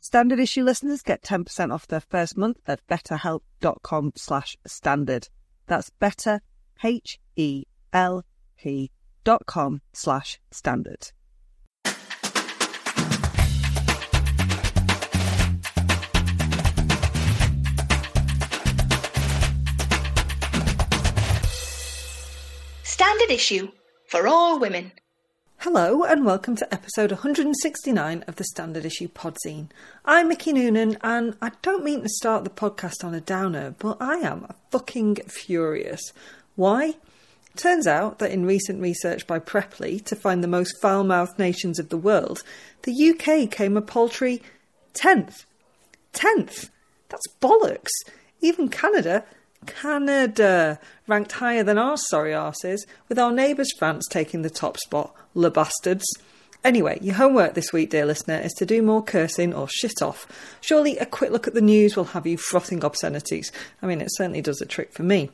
Standard issue listeners get 10% off their first month at betterhelp.com slash standard. That's better, H-E-L-P dot com slash standard. Standard issue for all women. Hello, and welcome to episode 169 of the Standard Issue Podzine. I'm Mickey Noonan, and I don't mean to start the podcast on a downer, but I am fucking furious. Why? Turns out that in recent research by Preply to find the most foul mouthed nations of the world, the UK came a paltry 10th. 10th! That's bollocks! Even Canada Canada ranked higher than our sorry arses, with our neighbours France taking the top spot. Le bastards. Anyway, your homework this week, dear listener, is to do more cursing or shit off. Surely a quick look at the news will have you frothing obscenities. I mean, it certainly does a trick for me.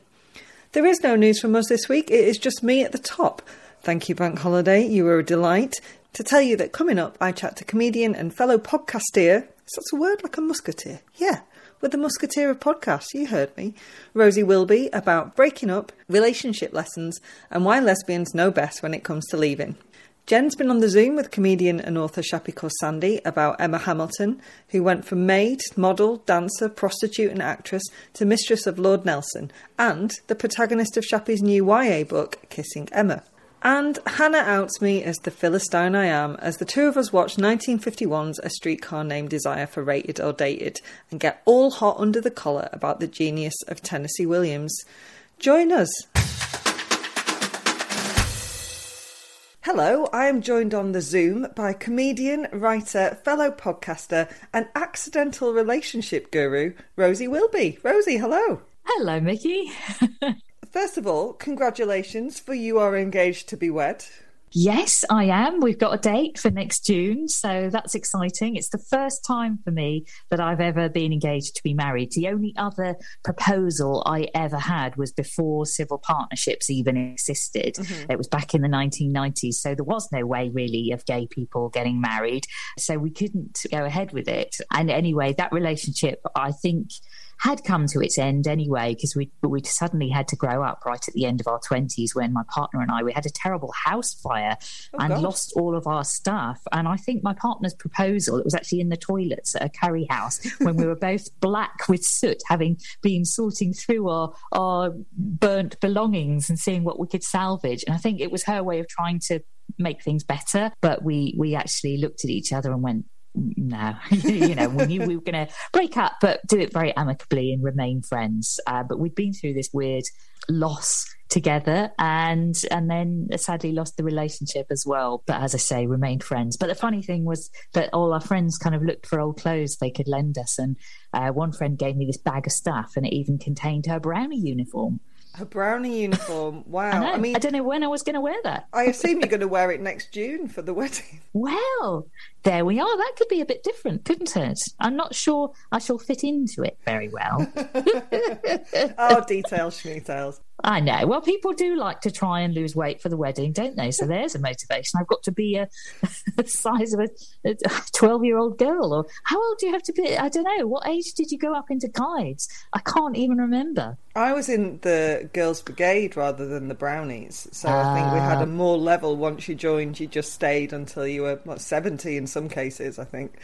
There is no news from us this week, it is just me at the top. Thank you, Bank Holiday, you were a delight. To tell you that coming up, I chat to comedian and fellow podcaster. Is that a word like a musketeer? Yeah with the Musketeer of Podcasts, you heard me, Rosie Wilby, about breaking up, relationship lessons, and why lesbians know best when it comes to leaving. Jen's been on the Zoom with comedian and author Shappi Khorsandi about Emma Hamilton, who went from maid, model, dancer, prostitute, and actress to mistress of Lord Nelson, and the protagonist of Shappi's new YA book, Kissing Emma. And Hannah outs me as the Philistine I am as the two of us watch 1951's A Streetcar Named Desire for Rated or Dated and get all hot under the collar about the genius of Tennessee Williams. Join us! Hello, I am joined on the Zoom by comedian, writer, fellow podcaster, and accidental relationship guru, Rosie Wilby. Rosie, hello. Hello, Mickey. First of all, congratulations for you are engaged to be wed. Yes, I am. We've got a date for next June, so that's exciting. It's the first time for me that I've ever been engaged to be married. The only other proposal I ever had was before civil partnerships even existed. Mm-hmm. It was back in the 1990s, so there was no way really of gay people getting married. So we couldn't go ahead with it. And anyway, that relationship, I think had come to its end anyway because we we suddenly had to grow up right at the end of our twenties when my partner and I we had a terrible house fire oh, and lost all of our stuff. And I think my partner's proposal it was actually in the toilets at a curry house when we were both black with soot, having been sorting through our our burnt belongings and seeing what we could salvage. And I think it was her way of trying to make things better. But we we actually looked at each other and went, no, you know, we knew we were going to break up, but do it very amicably and remain friends. Uh, but we'd been through this weird loss together and and then sadly lost the relationship as well. But as i say remained friends. But the funny thing was that all our friends kind of looked for old clothes they could lend us. And uh, one friend gave me this bag of stuff and it even contained her brownie uniform a brownie uniform. Wow. I, I, mean, I don't know when I was going to wear that. I assume you're going to wear it next June for the wedding. Well, there we are. That could be a bit different, couldn't it? I'm not sure I shall fit into it very well. oh, details, schmeetails. I know. Well, people do like to try and lose weight for the wedding, don't they? So there's a motivation. I've got to be a, the size of a 12 year old girl. Or how old do you have to be? I don't know. What age did you go up into guides? I can't even remember. I was in the Girls' Brigade rather than the Brownies. So uh, I think we had a ah. more level once you joined. You just stayed until you were, what, 70 in some cases, I think.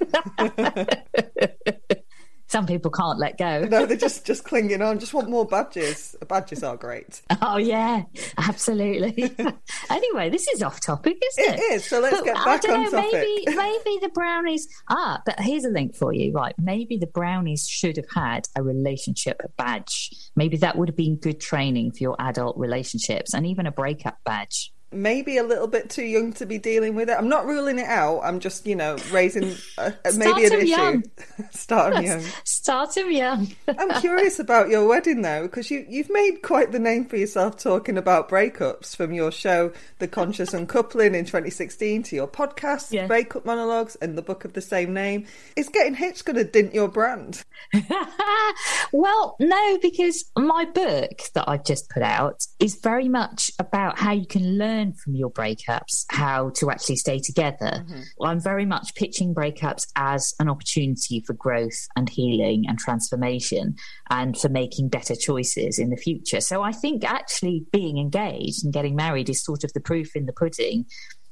some people can't let go. no, they're just just clinging on. Just want more badges. Badges are great. Oh yeah, absolutely. anyway, this is off topic, isn't it? It is. So let's but get back I don't on know, topic. Maybe maybe the brownies. Ah, but here's a link for you. Right, maybe the brownies should have had a relationship badge. Maybe that would have been good training for your adult relationships, and even a breakup badge maybe a little bit too young to be dealing with it. I'm not ruling it out. I'm just, you know, raising a, maybe an issue. Young. Start him young. Start him young. I'm curious about your wedding though, because you you've made quite the name for yourself talking about breakups from your show, The Conscious Uncoupling, in 2016 to your podcast, yeah. Breakup Monologues, and the book of the same name. Is getting hitched going to dint your brand? well, no, because my book that I've just put out is very much about how you can learn learn from your breakups how to actually stay together. Mm-hmm. Well, I'm very much pitching breakups as an opportunity for growth and healing and transformation and for making better choices in the future. So I think actually being engaged and getting married is sort of the proof in the pudding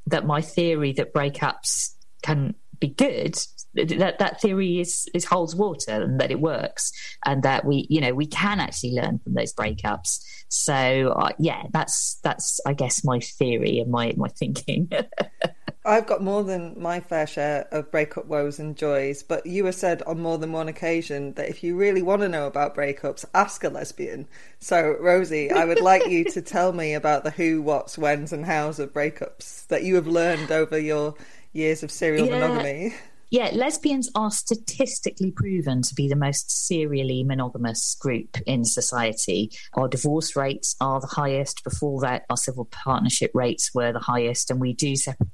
that my theory that breakups can be good that that theory is, is holds water and that it works and that we you know we can actually learn from those breakups so uh, yeah that's that's i guess my theory and my my thinking I've got more than my fair share of breakup woes and joys, but you have said on more than one occasion that if you really want to know about breakups, ask a lesbian. So, Rosie, I would like you to tell me about the who, what's, whens, and hows of breakups that you have learned over your years of serial yeah. monogamy. Yeah, lesbians are statistically proven to be the most serially monogamous group in society. Our divorce rates are the highest. Before that, our civil partnership rates were the highest, and we do separate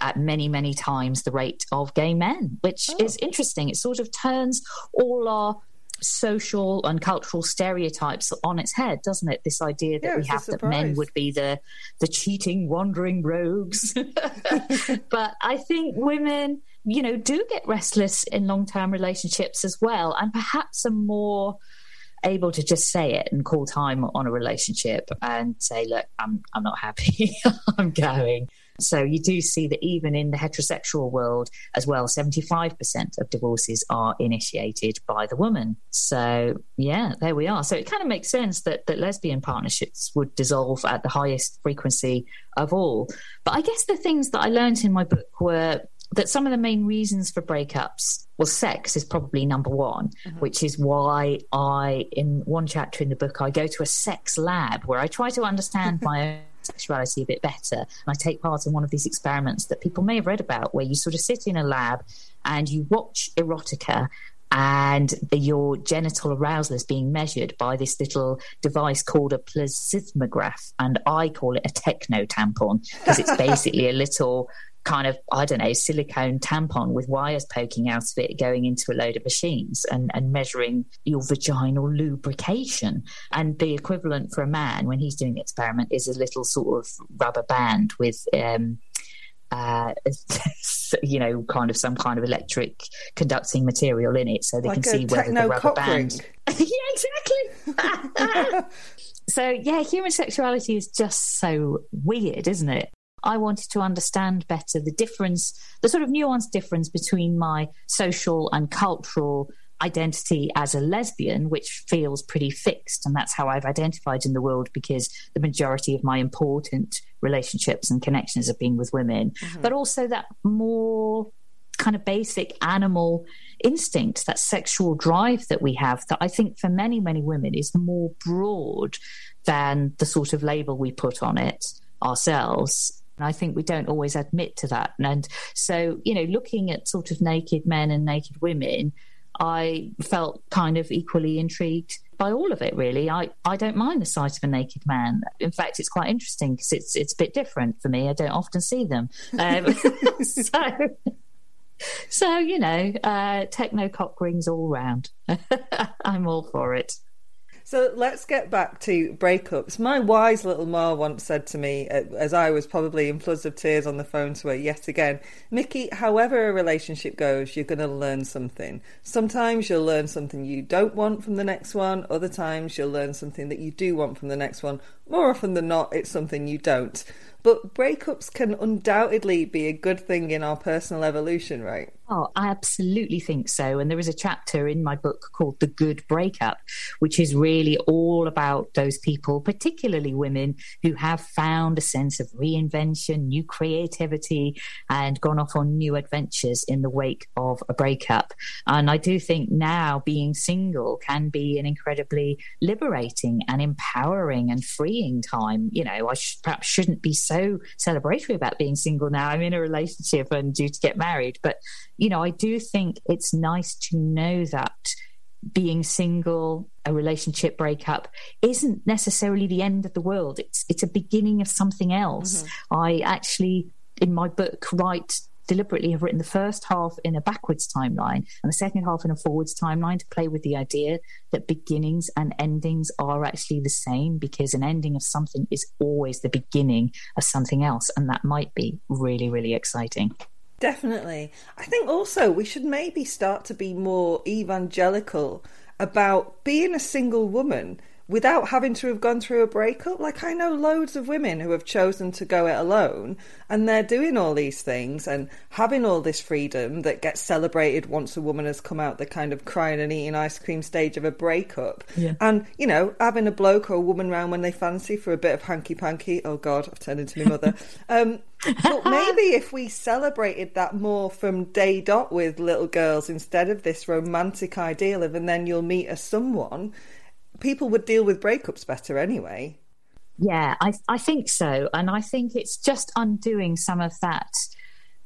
at many, many times the rate of gay men, which oh. is interesting. It sort of turns all our social and cultural stereotypes on its head, doesn't it? This idea that yeah, we have that men would be the the cheating, wandering rogues. but I think women you know, do get restless in long term relationships as well, and perhaps are more able to just say it and call time on a relationship and say, look, I'm I'm not happy, I'm going. So you do see that even in the heterosexual world as well, 75% of divorces are initiated by the woman. So yeah, there we are. So it kind of makes sense that, that lesbian partnerships would dissolve at the highest frequency of all. But I guess the things that I learned in my book were that some of the main reasons for breakups well sex is probably number one mm-hmm. which is why i in one chapter in the book i go to a sex lab where i try to understand my own sexuality a bit better and i take part in one of these experiments that people may have read about where you sort of sit in a lab and you watch erotica and your genital arousal is being measured by this little device called a plethysmograph and i call it a techno tampon because it's basically a little kind of, I don't know, silicone tampon with wires poking out of it going into a load of machines and, and measuring your vaginal lubrication. And the equivalent for a man when he's doing the experiment is a little sort of rubber band with, um, uh, you know, kind of some kind of electric conducting material in it so they like can see whether the rubber band. yeah, exactly. so, yeah, human sexuality is just so weird, isn't it? I wanted to understand better the difference, the sort of nuanced difference between my social and cultural identity as a lesbian, which feels pretty fixed. And that's how I've identified in the world because the majority of my important relationships and connections have been with women, mm-hmm. but also that more kind of basic animal instinct, that sexual drive that we have, that I think for many, many women is more broad than the sort of label we put on it ourselves. And I think we don't always admit to that. And so, you know, looking at sort of naked men and naked women, I felt kind of equally intrigued by all of it. Really, I, I don't mind the sight of a naked man. In fact, it's quite interesting because it's it's a bit different for me. I don't often see them, um, so so you know, uh, techno cock rings all round. I'm all for it. So let's get back to breakups. My wise little Ma once said to me, uh, as I was probably in floods of tears on the phone to her yet again, Mickey, however a relationship goes, you're going to learn something. Sometimes you'll learn something you don't want from the next one, other times you'll learn something that you do want from the next one. More often than not, it's something you don't. But breakups can undoubtedly be a good thing in our personal evolution, right? Oh, I absolutely think so. And there is a chapter in my book called The Good Breakup, which is really all about those people, particularly women, who have found a sense of reinvention, new creativity, and gone off on new adventures in the wake of a breakup. And I do think now being single can be an incredibly liberating and empowering and freeing time. You know, I sh- perhaps shouldn't be so celebratory about being single now. I'm in a relationship and due to get married. But, you know, I do think it's nice to know that being single, a relationship breakup isn't necessarily the end of the world. It's it's a beginning of something else. Mm-hmm. I actually in my book write deliberately have written the first half in a backwards timeline and the second half in a forwards timeline to play with the idea that beginnings and endings are actually the same because an ending of something is always the beginning of something else. And that might be really, really exciting. Definitely. I think also we should maybe start to be more evangelical about being a single woman without having to have gone through a breakup. Like, I know loads of women who have chosen to go it alone and they're doing all these things and having all this freedom that gets celebrated once a woman has come out the kind of crying and eating ice cream stage of a breakup. Yeah. And, you know, having a bloke or a woman round when they fancy for a bit of hanky panky. Oh, God, I've turned into my mother. um, but maybe if we celebrated that more from day dot with little girls instead of this romantic ideal of and then you'll meet a someone people would deal with breakups better anyway. Yeah, I, I think so. And I think it's just undoing some of that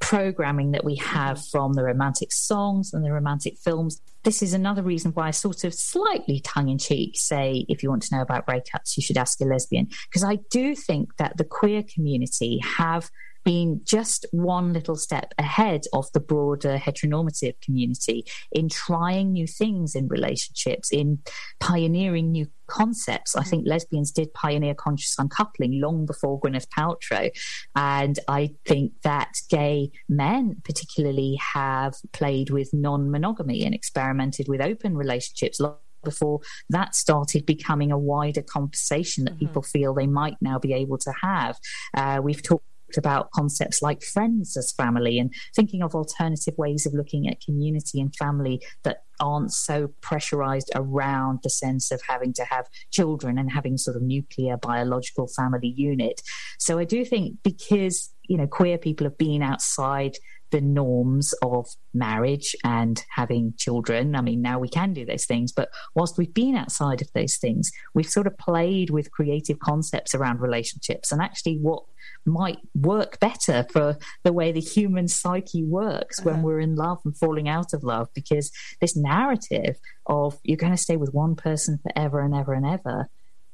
programming that we have from the romantic songs and the romantic films. This is another reason why I sort of slightly tongue in cheek say, if you want to know about breakups, you should ask a lesbian. Because I do think that the queer community have been just one little step ahead of the broader heteronormative community in trying new things in relationships, in pioneering new concepts. I think lesbians did pioneer conscious uncoupling long before Gwyneth Paltrow. And I think that gay men, particularly, have played with non monogamy and experimented with open relationships long before that started becoming a wider conversation that mm-hmm. people feel they might now be able to have. Uh, we've talked about concepts like friends as family and thinking of alternative ways of looking at community and family that aren't so pressurized around the sense of having to have children and having sort of nuclear biological family unit. So I do think because, you know, queer people have been outside the norms of marriage and having children. I mean, now we can do those things, but whilst we've been outside of those things, we've sort of played with creative concepts around relationships and actually what might work better for the way the human psyche works when uh-huh. we're in love and falling out of love because this narrative of you're going to stay with one person forever and ever and ever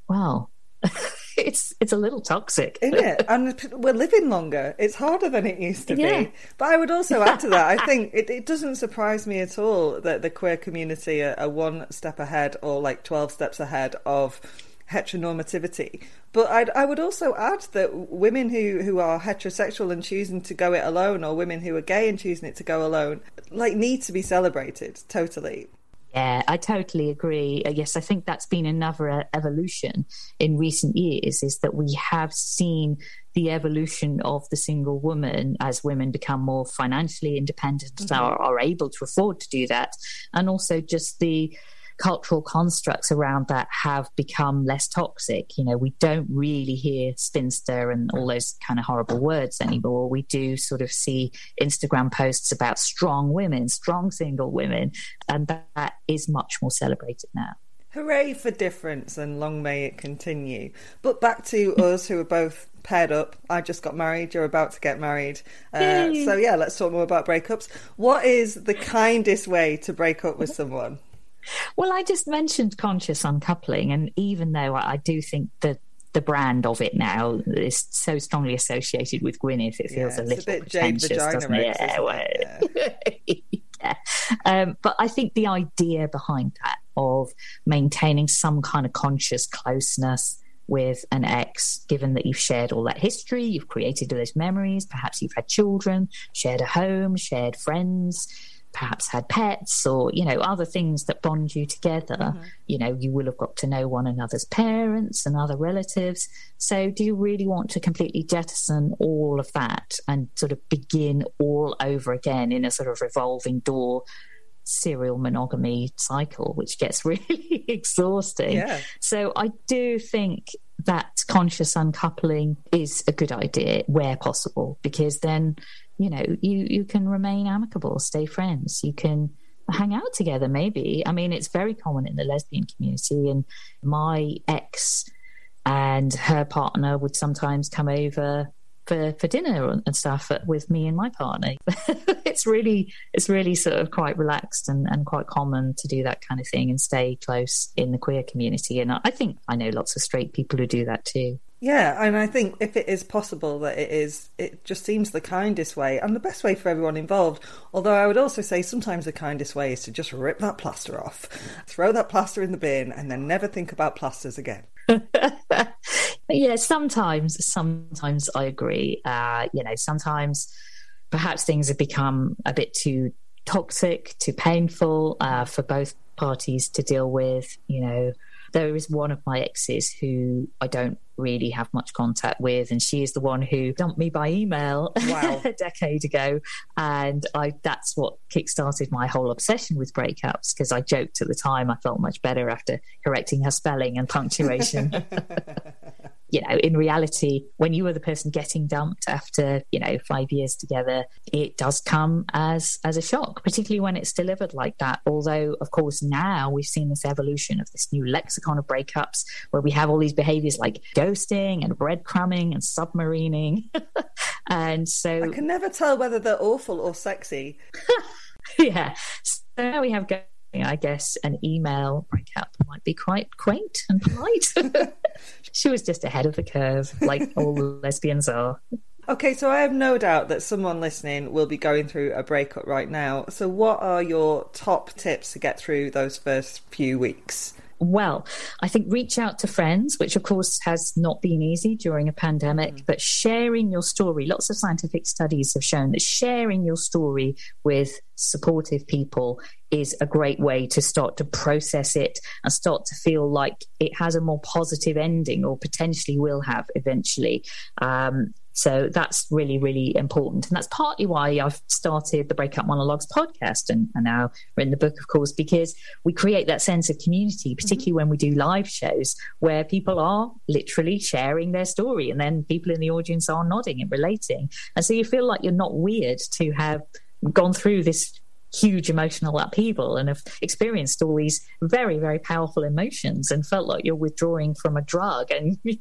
well it's it's a little toxic isn't it and we're living longer it's harder than it used to yeah. be but i would also add to that i think it, it doesn't surprise me at all that the queer community are, are one step ahead or like 12 steps ahead of heteronormativity. But I'd, I would also add that women who, who are heterosexual and choosing to go it alone, or women who are gay and choosing it to go alone, like need to be celebrated totally. Yeah, I totally agree. Uh, yes, I think that's been another uh, evolution in recent years is that we have seen the evolution of the single woman as women become more financially independent mm-hmm. are, are able to afford to do that. And also just the cultural constructs around that have become less toxic. You know, we don't really hear spinster and all those kind of horrible words anymore. We do sort of see Instagram posts about strong women, strong single women, and that is much more celebrated now. Hooray for difference and long may it continue. But back to us who are both paired up. I just got married. You're about to get married. Uh, so yeah, let's talk more about breakups. What is the kindest way to break up with someone? Well, I just mentioned conscious uncoupling, and even though I do think that the brand of it now is so strongly associated with Gwyneth, it feels yeah, a little a pretentious, doesn't it? Yeah, yeah. yeah. Um, but I think the idea behind that of maintaining some kind of conscious closeness with an ex, given that you've shared all that history, you've created all those memories, perhaps you've had children, shared a home, shared friends, perhaps had pets or, you know, other things that bond you together. Mm-hmm. You know, you will have got to know one another's parents and other relatives. So, do you really want to completely jettison all of that and sort of begin all over again in a sort of revolving door serial monogamy cycle, which gets really exhausting. Yeah. So I do think that conscious uncoupling is a good idea where possible, because then, you know, you, you can remain amicable, stay friends. You can hang out together, maybe. I mean, it's very common in the lesbian community. And my ex and her partner would sometimes come over for, for dinner and stuff with me and my partner. it's really it's really sort of quite relaxed and, and quite common to do that kind of thing and stay close in the queer community. And I think I know lots of straight people who do that too. Yeah, and I think if it is possible that it is, it just seems the kindest way and the best way for everyone involved. Although I would also say sometimes the kindest way is to just rip that plaster off, throw that plaster in the bin, and then never think about plasters again. yeah, sometimes, sometimes I agree. Uh, you know, sometimes perhaps things have become a bit too toxic, too painful uh, for both parties to deal with. You know, there is one of my exes who I don't really have much contact with, and she is the one who dumped me by email wow. a decade ago, and I that's what kickstarted my whole obsession with breakups because I joked at the time I felt much better after correcting her spelling and punctuation. you know, in reality, when you are the person getting dumped after, you know, five years together, it does come as as a shock, particularly when it's delivered like that. Although, of course, now we've seen this evolution of this new lexicon of breakups where we have all these behaviors like ghosting and breadcrumbing and submarining. and so I can never tell whether they're awful or sexy. yeah. So now we have I guess an email breakup might be quite quaint and polite. she was just ahead of the curve, like all lesbians are. Okay, so I have no doubt that someone listening will be going through a breakup right now. So, what are your top tips to get through those first few weeks? Well. I think reach out to friends, which of course has not been easy during a pandemic, mm. but sharing your story. Lots of scientific studies have shown that sharing your story with supportive people is a great way to start to process it and start to feel like it has a more positive ending or potentially will have eventually. Um, so that's really, really important. And that's partly why I've started the Breakup Monologues podcast and, and now written the book, of course, because we create that sense of community, mm-hmm. particularly mm-hmm. when we do live shows where people are literally sharing their story and then people in the audience are nodding and relating. And so you feel like you're not weird to have gone through this huge emotional upheaval and have experienced all these very very powerful emotions and felt like you're withdrawing from a drug and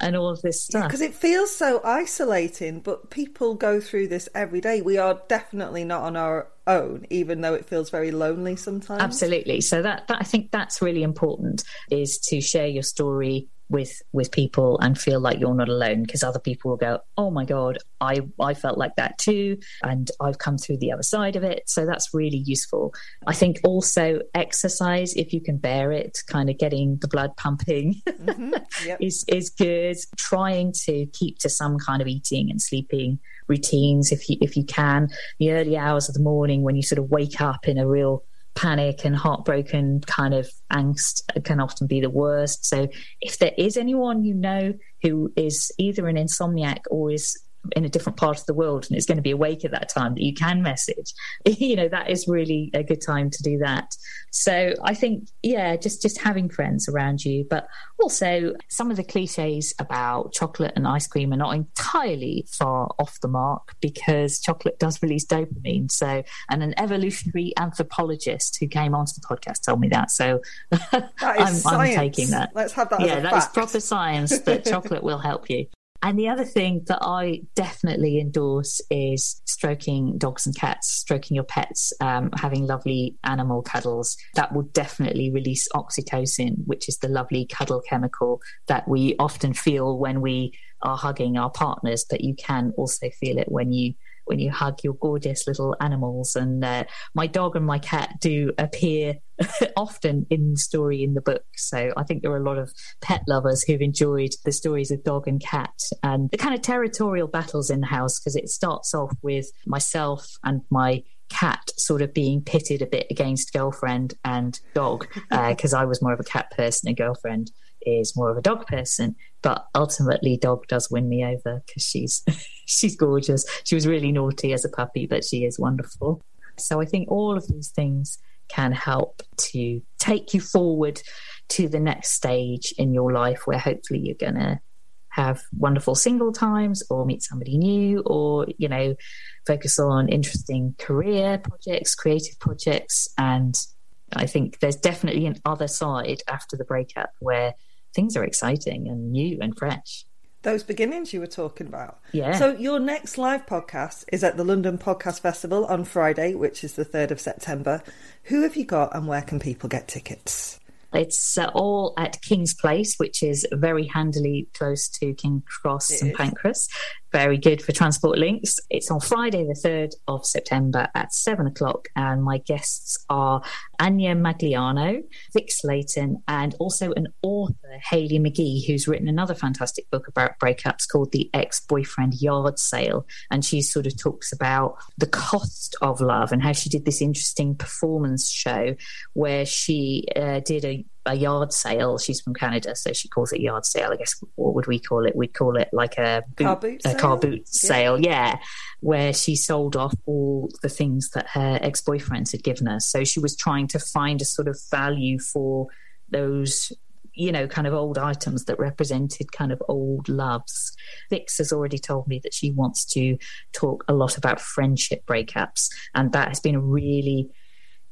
and all of this stuff. because it feels so isolating but people go through this every day. We are definitely not on our own even though it feels very lonely sometimes. Absolutely. So that, that i think that's really important is to share your story with with people and feel like you're not alone because other people will go oh my god i i felt like that too and i've come through the other side of it so that's really useful i think also exercise if you can bear it kind of getting the blood pumping mm-hmm. yep. is is good trying to keep to some kind of eating and sleeping routines if you if you can the early hours of the morning when you sort of wake up in a real panic and heartbroken kind of angst can often be the worst. So, if there is anyone you know who is either an insomniac or is in a different part of the world and it's going to be awake at that time that you can message. You know that is really a good time to do that. So i think yeah just just having friends around you but also some of the cliches about chocolate and ice cream are not entirely far off the mark because chocolate does release dopamine. So and an evolutionary anthropologist who came onto the podcast told me that. So I'm, I'm, taking that. Let's have that yeah that is proper science that chocolate will help you and the other thing that I definitely endorse is stroking dogs and cats, stroking your pets, um, having lovely animal cuddles. That will definitely release oxytocin, which is the lovely cuddle chemical that we often feel when we are hugging our partners, but you can also feel it when you when you hug your gorgeous little animals. And uh, my dog and my cat do appear often in the story in the book. So I think there are a lot of pet lovers who've enjoyed the stories of dog and cat and the kind of territorial battles in the house because it starts off with myself and my cat sort of being pitted a bit against girlfriend and dog because uh, I was more of a cat person and girlfriend is more of a dog person but ultimately dog does win me over because she's she's gorgeous. She was really naughty as a puppy but she is wonderful. So i think all of these things can help to take you forward to the next stage in your life where hopefully you're going to have wonderful single times or meet somebody new or you know focus on interesting career projects creative projects. And i think there's definitely an other side after the breakup where things are exciting and new and fresh. Those beginnings you were talking about. Yeah. So your next live podcast is at the London Podcast Festival on Friday, which is the 3rd of September. Who have you got and where can people get tickets? It's uh, all at King's Place, which is very handily close to King's Cross it and. Pancras very good for transport links. It's on Friday, the 3rd of September at 7 o'clock, and my guests are Anya Magliano, Vix Leyton, and also an author, Hayley McGee, who's written another fantastic book about breakups called The Ex Boyfriend Yard Sale. And she sort of talks about the cost of love and how she did this interesting performance show where she uh, did a a yard sale. She's from Canada, so she calls it yard sale. I guess what would we call it? We'd call it like a boot, car boot a car boot sale, yeah. yeah, where she sold off all the things that her ex boyfriends had given her. So she was trying to find a sort of value for those you know, kind of old items that represented kind of old loves. Vix has already told me that she wants to talk a lot about friendship breakups, and that has been a really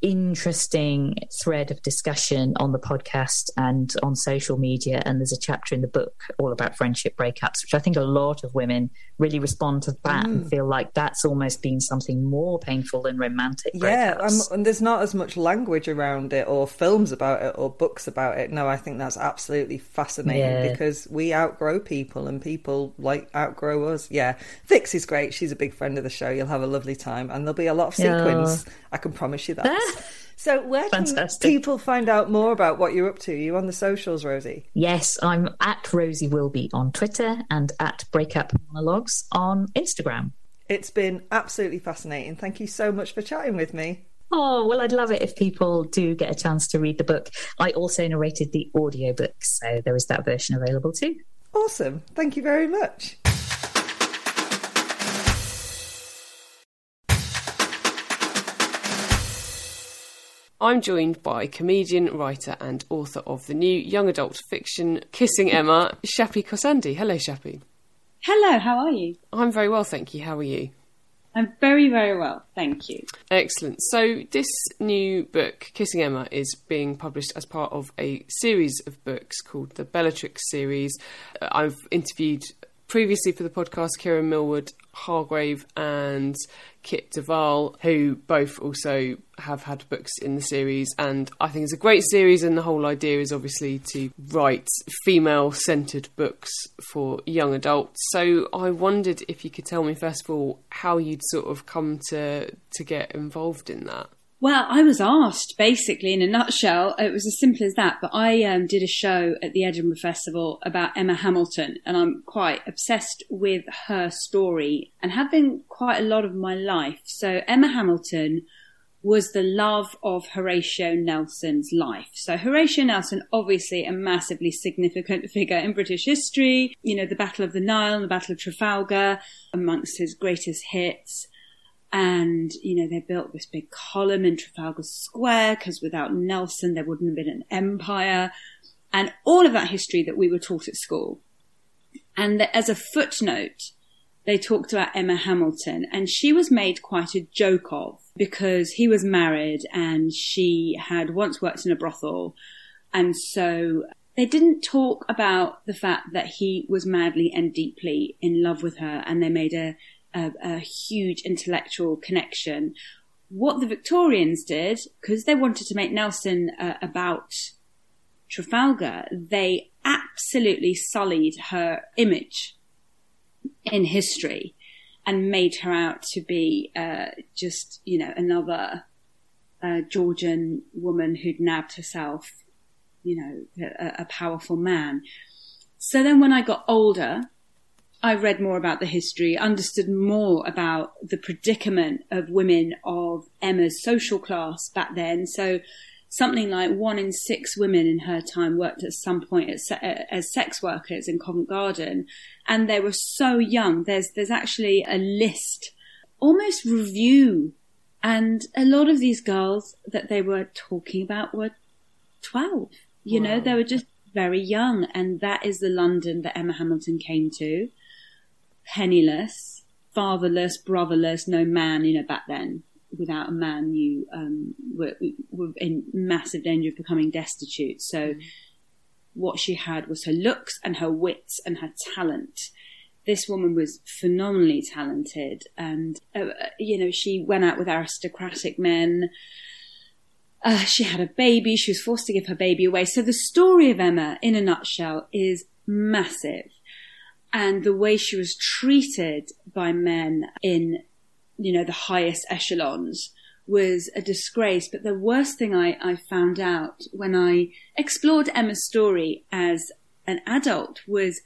interesting thread of discussion on the podcast and on social media. And there's a chapter in the book all about friendship breakups, which I think a lot of women really respond to that mm. and feel like that's almost been something more painful than romantic yeah and there's not as much language around it or films about it or books about it no i think that's absolutely fascinating yeah. because we outgrow people and people like outgrow us yeah Vix is great she's a big friend of the show you'll have a lovely time and there'll be a lot of sequins yeah. i can promise you that So, where Fantastic. can people find out more about what you're up to? Are you on the socials, Rosie? Yes, I'm at Rosie Wilby on Twitter and at Breakup Monologues on Instagram. It's been absolutely fascinating. Thank you so much for chatting with me. Oh, well, I'd love it if people do get a chance to read the book. I also narrated the audiobook, so there is that version available too. Awesome. Thank you very much. I'm joined by comedian, writer, and author of the new young adult fiction Kissing Emma, Shappi Khorsandi. Hello, Shappi. Hello, how are you? I'm very well, thank you. How are you? I'm very, very well, thank you. Excellent. So, this new book, Kissing Emma, is being published as part of a series of books called the Bellatrix series. Uh, I've interviewed previously for the podcast Kiran Millwood Hargrave and Kit de Waal, who both also have had books in the series. And I think it's a great series, and the whole idea is obviously to write female centered books for young adults. So I wondered if you could tell me, first of all, how you'd sort of come to, to get involved in that. Well, I was asked basically in a nutshell. It was as simple as that. But I um, did a show at the Edinburgh Festival about Emma Hamilton, and I'm quite obsessed with her story and have been quite a lot of my life. So Emma Hamilton was the love of Horatio Nelson's life. So Horatio Nelson, obviously a massively significant figure in British history. You know, the Battle of the Nile and the Battle of Trafalgar amongst his greatest hits. And, you know, they built this big column in Trafalgar Square because without Nelson, there wouldn't have been an empire and all of that history that we were taught at school. And as a footnote, they talked about Emma Hamilton and she was made quite a joke of because he was married and she had once worked in a brothel. And so they didn't talk about the fact that he was madly and deeply in love with her and they made a, a, a huge intellectual connection. What the Victorians did, because they wanted to make Nelson uh, about Trafalgar, they absolutely sullied her image in history and made her out to be uh, just, you know, another uh, Georgian woman who'd nabbed herself, you know, a, a powerful man. So then when I got older, I read more about the history, understood more about the predicament of women of Emma's social class back then. So something like one in six women in her time worked at some point as, uh, as sex workers in Covent Garden, and they were so young. There's there's actually a list, almost review, and a lot of these girls that they were talking about were twelve. You wow. know, they were just very young, and that is the London that Emma Hamilton came to, penniless, fatherless, brotherless, no man. You know, back then without a man, you um, were, were, in massive danger of becoming destitute. So, mm. what she had was her looks and her wits and her talent. This woman was phenomenally talented, and uh, you know she went out with aristocratic men. Uh, she had a baby. She was forced to give her baby away. So the story of Emma, in a nutshell, is massive and the way she was treated by men in you know, the highest echelons was a disgrace. But the worst thing I, I found out when I explored Emma's story as an adult was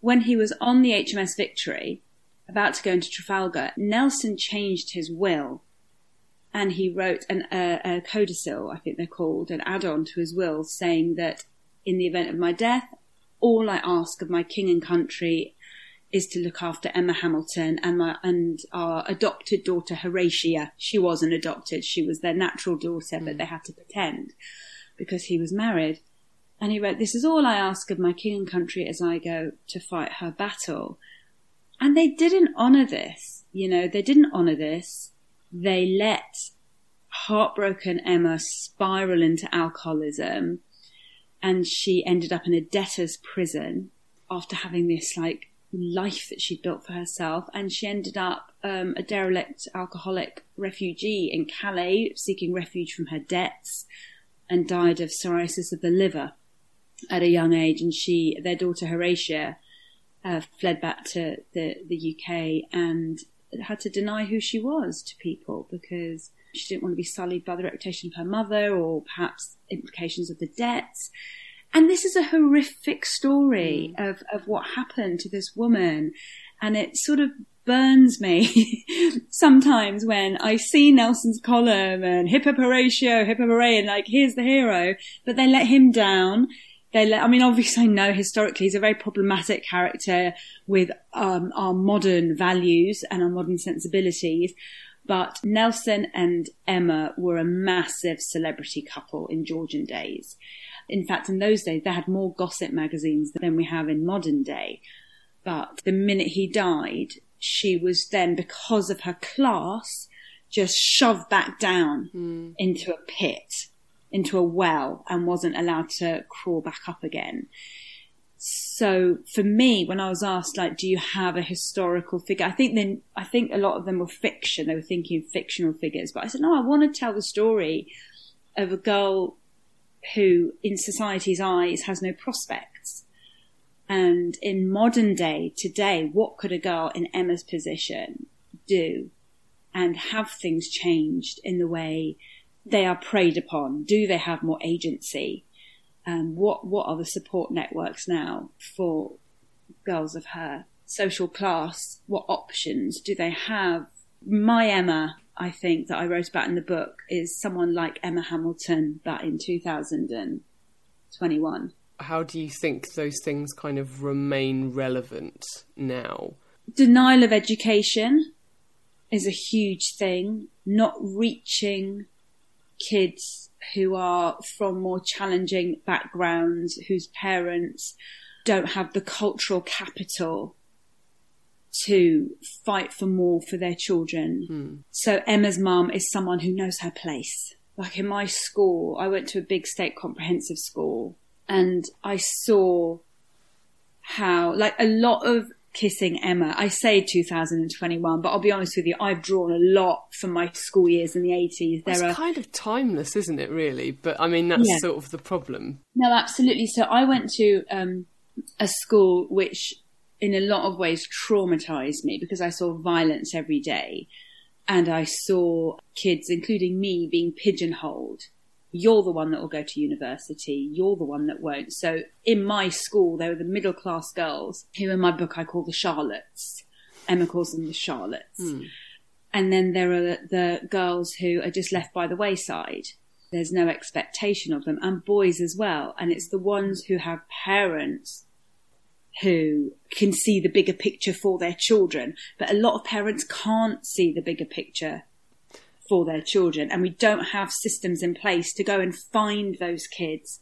when he was on the HMS Victory, about to go into Trafalgar, Nelson changed his will and he wrote an, uh, a codicil, I think they're called, an add-on to his will saying that in the event of my death, all I ask of my king and country is to look after Emma Hamilton and my, and our adopted daughter Horatia. She wasn't adopted. She was their natural daughter, but they had to pretend because he was married. And he wrote, this is all I ask of my king and country as I go to fight her battle. And they didn't honor this. You know, they didn't honor this. They let heartbroken Emma spiral into alcoholism and she ended up in a debtor's prison after having this like life that she'd built for herself, and she ended up um, a derelict alcoholic refugee in Calais, seeking refuge from her debts, and died of cirrhosis of the liver at a young age. And she, their daughter Horatia, uh, fled back to the the UK and had to deny who she was to people because she didn't want to be sullied by the reputation of her mother or perhaps implications of the debts. And this is a horrific story mm. of, of what happened to this woman. And it sort of burns me sometimes when I see Nelson's column and hip hip Horatio, hip hip hooray, and like, here's the hero, but they let him down. They let, I mean, obviously I know historically he's a very problematic character with, um, our modern values and our modern sensibilities. But Nelson and Emma were a massive celebrity couple in Georgian days. In fact, in those days, they had more gossip magazines than we have in modern day. But the minute he died, she was then, because of her class, just shoved back down mm. into a pit, into a well, and wasn't allowed to crawl back up again. So for me, when I was asked, like, do you have a historical figure? I think then, I think a lot of them were fiction. They were thinking fictional figures, but I said, no, I want to tell the story of a girl who, in society's eyes, has no prospects. And in modern day, today, what could a girl in Emma's position do and have things changed in the way they are preyed upon? Do they have more agency? Um, what what are the support networks now for girls of her social class? What options do they have? My Emma I think that I wrote about in the book is someone like Emma Hamilton, but in 2021. How do you think those things kind of remain relevant now? Denial of education is a huge thing, not reaching kids who are from more challenging backgrounds, whose parents don't have the cultural capital to fight for more for their children. Hmm. So Emma's mum is someone who knows her place. Like in my school, I went to a big state comprehensive school and I saw how, like a lot of kissing Emma, I say 2021, but I'll be honest with you, I've drawn a lot from my school years in the 80s. it's are... kind of timeless, isn't it, really? But I mean, that's Yeah. sort of the problem. No, absolutely. So I went to um, a school which, in a lot of ways, traumatized me because I saw violence every day. And I saw kids, including me, being pigeonholed. You're the one that will go to university. You're the one that won't. So in my school, there were the middle class girls who in my book I call the Charlottes. Emma calls them the Charlottes. Hmm. And then there are the girls who are just left by the wayside there's no expectation of them and boys as well and it's the ones who have parents who can see the bigger picture for their children but a lot of parents can't see the bigger picture for their children and we don't have systems in place to go and find those kids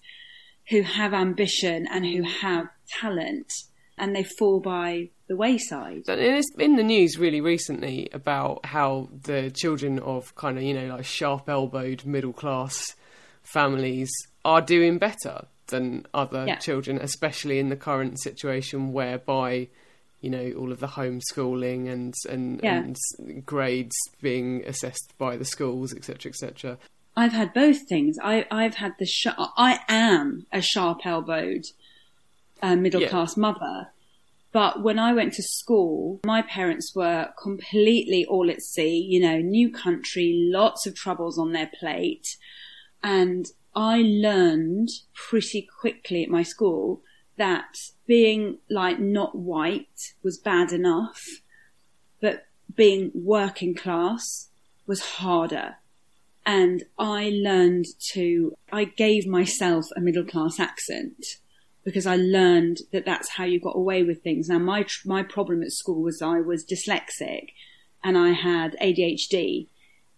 who have ambition and who have talent and they fall by the wayside And it's in the news really recently about how the children of kind of, you know, like sharp elbowed middle class families are doing better than other Yeah. children, especially in the current situation whereby, you know, all of the homeschooling and, and, Yeah. and grades being assessed by the schools, etc., etc. I've had both things. I, I've had the sh- I am a sharp elbowed uh, middle Yeah. class mother. But when I went to school, my parents were completely all at sea, you know, new country, lots of troubles on their plate. And I learned pretty quickly at my school that being like not white was bad enough, but being working class was harder and I learned to, I gave myself a middle class accent because I learned that that's how you got away with things. Now my, tr- my problem at school was I was dyslexic and I had ADHD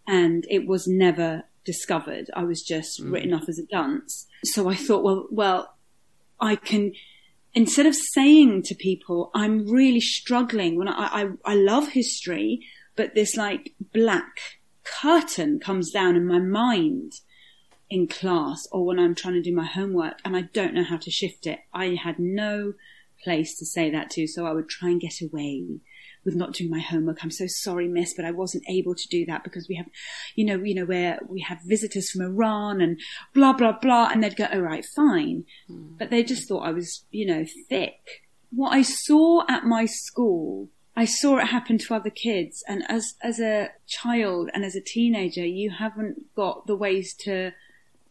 and it was never discovered. I was just mm. written off as a dunce. So I thought, well, well, I can, instead of saying to people, I'm really struggling when I, I, I love history, but this like black curtain comes down in my mind in class or when I'm trying to do my homework and I don't know how to shift it. I had no place to say that to, so I would try and get away with not doing my homework. I'm so sorry, miss, but I wasn't able to do that because we have, you know, you know, where we have visitors from Iran and blah, blah, blah. And they'd go, all right, fine. Hmm. But they just thought I was, you know, thick. What I saw at my school, I saw it happen to other kids. And as, as a child and as a teenager, you haven't got the ways to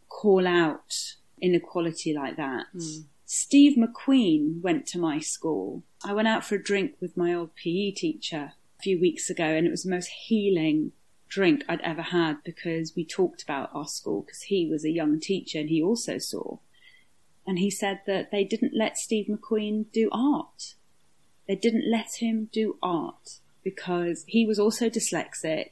call out inequality like that. Hmm. Steve McQueen went to my school. I went out for a drink with my old PE teacher a few weeks ago, and it was the most healing drink I'd ever had because we talked about our school because he was a young teacher and he also saw. And he said that they didn't let Steve McQueen do art. They didn't let him do art because he was also dyslexic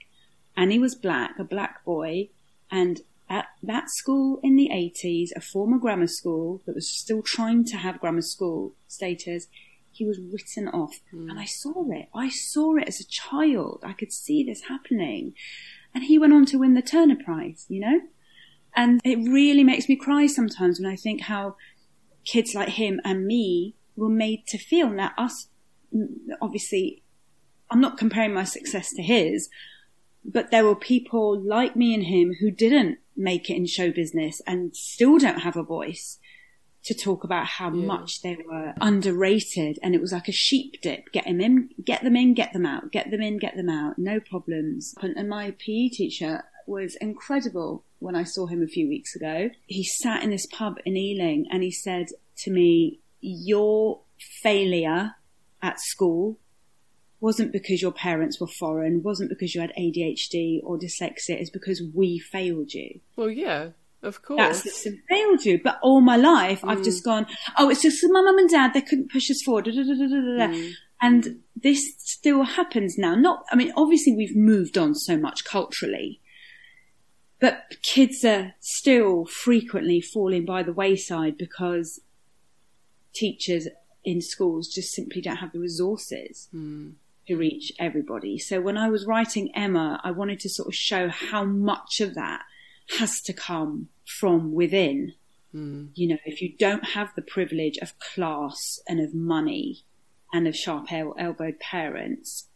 and he was black, a black boy, and at that school in the 80s, a former grammar school that was still trying to have grammar school status, he was written off. Hmm. And I saw it. I saw it as a child. I could see this happening. And he went on to win the Turner Prize, you know? And it really makes me cry sometimes when I think how kids like him and me were made to feel. Now, us, obviously, I'm not comparing my success to his, but there were people like me and him who didn't make it in show business and still don't have a voice to talk about how much they were underrated. And it was like a sheep dip. Get them in get them in get them out. Get them in get them out. No problems. And and my PE teacher was incredible when I saw him a few weeks ago. He sat in this pub in Ealing and he said to me your failure at school wasn't because your parents were foreign, wasn't because you had ADHD or dyslexia, it's because we failed you. Well, yeah, of course. That's system failed you. But all my life, I've just mm. gone, oh, it's just my mum and dad, they couldn't push us forward. Da, da, da, da, da, da. Mm. And this still happens now. Not, I mean, obviously we've moved on so much culturally, but kids are still frequently falling by the wayside because teachers in schools just simply don't have the resources mm. To reach everybody. So when I was writing Emma, I wanted to sort of show how much of that has to come from within. You know, if you don't have the privilege of class and of money and of sharp el- elbowed parents,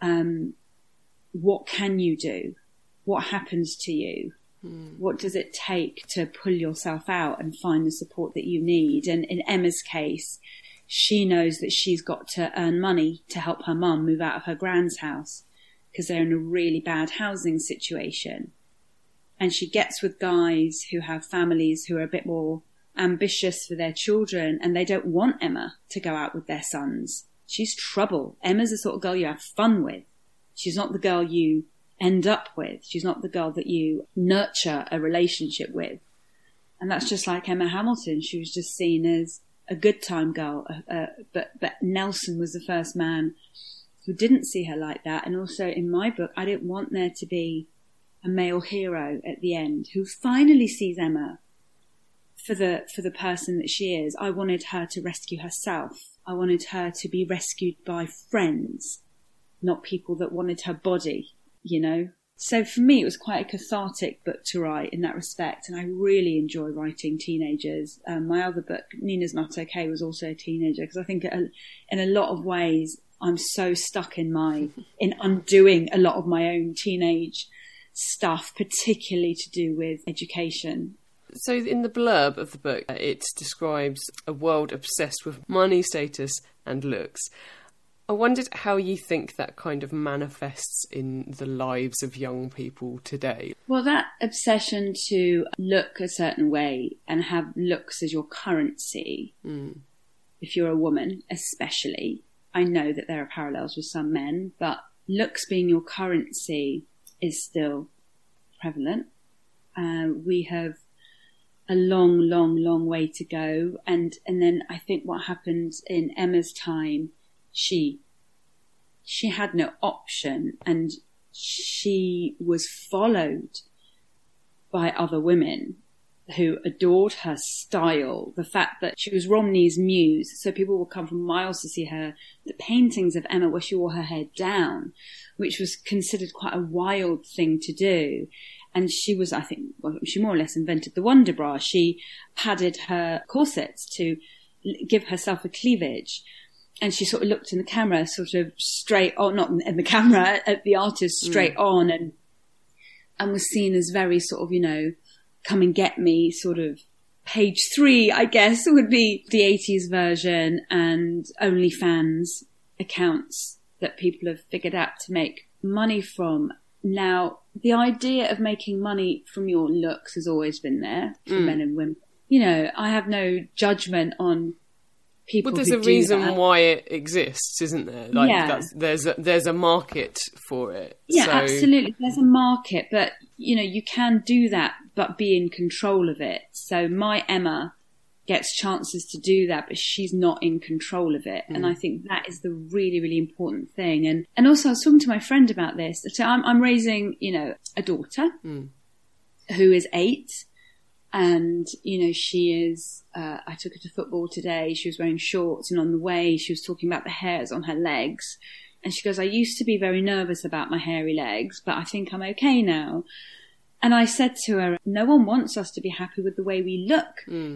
um, what can you do? What happens to you? What does it take to pull yourself out and find the support that you need? And in Emma's case, she knows that she's got to earn money to help her mum move out of her grand's house because they're in a really bad housing situation. And she gets with guys who have families who are a bit more ambitious for their children and they don't want Emma to go out with their sons. She's trouble. Emma's the sort of girl you have fun with. She's not the girl you end up with. She's not the girl that you nurture a relationship with. And that's just like Emma Hamilton. She was just seen as a good time girl. Uh, but, but Nelson was the first man who didn't see her like that. And also in my book, I didn't want there to be a male hero at the end who finally sees Emma for the for the person that she is. I wanted her to rescue herself. I wanted her to be rescued by friends, not people that wanted her body, you know. So for me, it was quite a cathartic book to write in that respect, and I really enjoy writing teenagers. Um, my other book, Nina's Not Okay, was also a teenager because I think in a lot of ways I'm so stuck in my in undoing a lot of my own teenage stuff, particularly to do with education So, in the blurb of the book, it describes a world obsessed with money, status, and looks. I wondered how you think that kind of manifests in the lives of young people today. Well, that obsession to look a certain way and have looks as your currency, if you're a woman, especially, I know that there are parallels with some men, but looks being your currency is still prevalent. Uh, we have a long, long, long way to go. And, and then I think what happened in Emma's time, she, she had no option and she was followed by other women who adored her style, the fact that she was Romney's muse, so people would come from miles to see her. The paintings of Emma where she wore her hair down, which was considered quite a wild thing to do. And she was, I think, well, she more or less invented the Wonder Bra. She padded her corsets to give herself a cleavage. And she sort of looked in the camera, sort of straight on, not in the camera, at the artist mm. straight on and, and was seen as very sort of, you know, come and get me sort of page three, I guess, would be the 80s version and OnlyFans accounts that people have figured out to make money from. Now, the idea of making money from your looks has always been there for mm. men and women. You know, I have no judgment on people. Well, there's a reason that. why it exists, isn't there? Like, Yeah. that's, there's a, there's a market for it. Yeah, so, absolutely. There's a market, but you know, you can do that, but be in control of it. So my Emma gets chances to do that, but she's not in control of it. And hmm. I think that is the really, really important thing. And, and also I was talking to my friend about this. So I'm, I'm raising, you know, a daughter hmm. who is eight and you know she is uh, i took her to football today. She was wearing shorts and on the way she was talking about the hairs on her legs. And she goes i used to be very nervous about my hairy legs but i think i'm okay now. And i said to her no one wants us to be happy with the way we look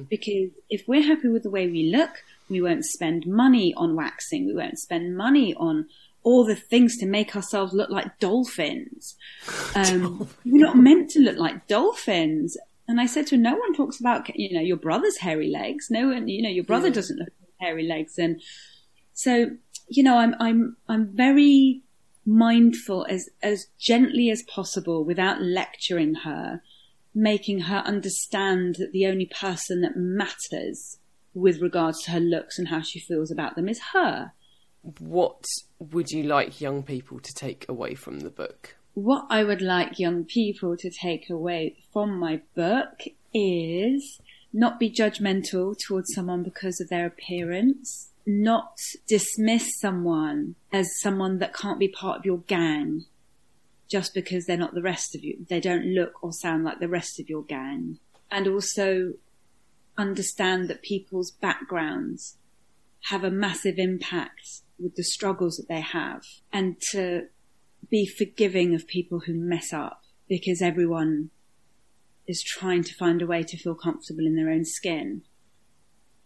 because if we're happy with the way we look we won't spend money on waxing. We won't spend money on all the things to make ourselves look like dolphins. Um, we're not meant to look like dolphins. And I said to her, no one talks about, you know, your brother's hairy legs. No one, you know, your brother doesn't look hairy legs. And so, you know, I'm, I'm, I'm very mindful as, as gently as possible without lecturing her, making her understand that the only person that matters with regards to her looks and how she feels about them is her. what would you like young people to take away from the book? What I would like young people to take away from my book is not be judgmental towards someone because of their appearance, not dismiss someone as someone that can't be part of your gang just because they're not the rest of you. They don't look or sound like the rest of your gang. And also understand that people's backgrounds have a massive impact with the struggles that they have and to be forgiving of people who mess up because everyone is trying to find a way to feel comfortable in their own skin.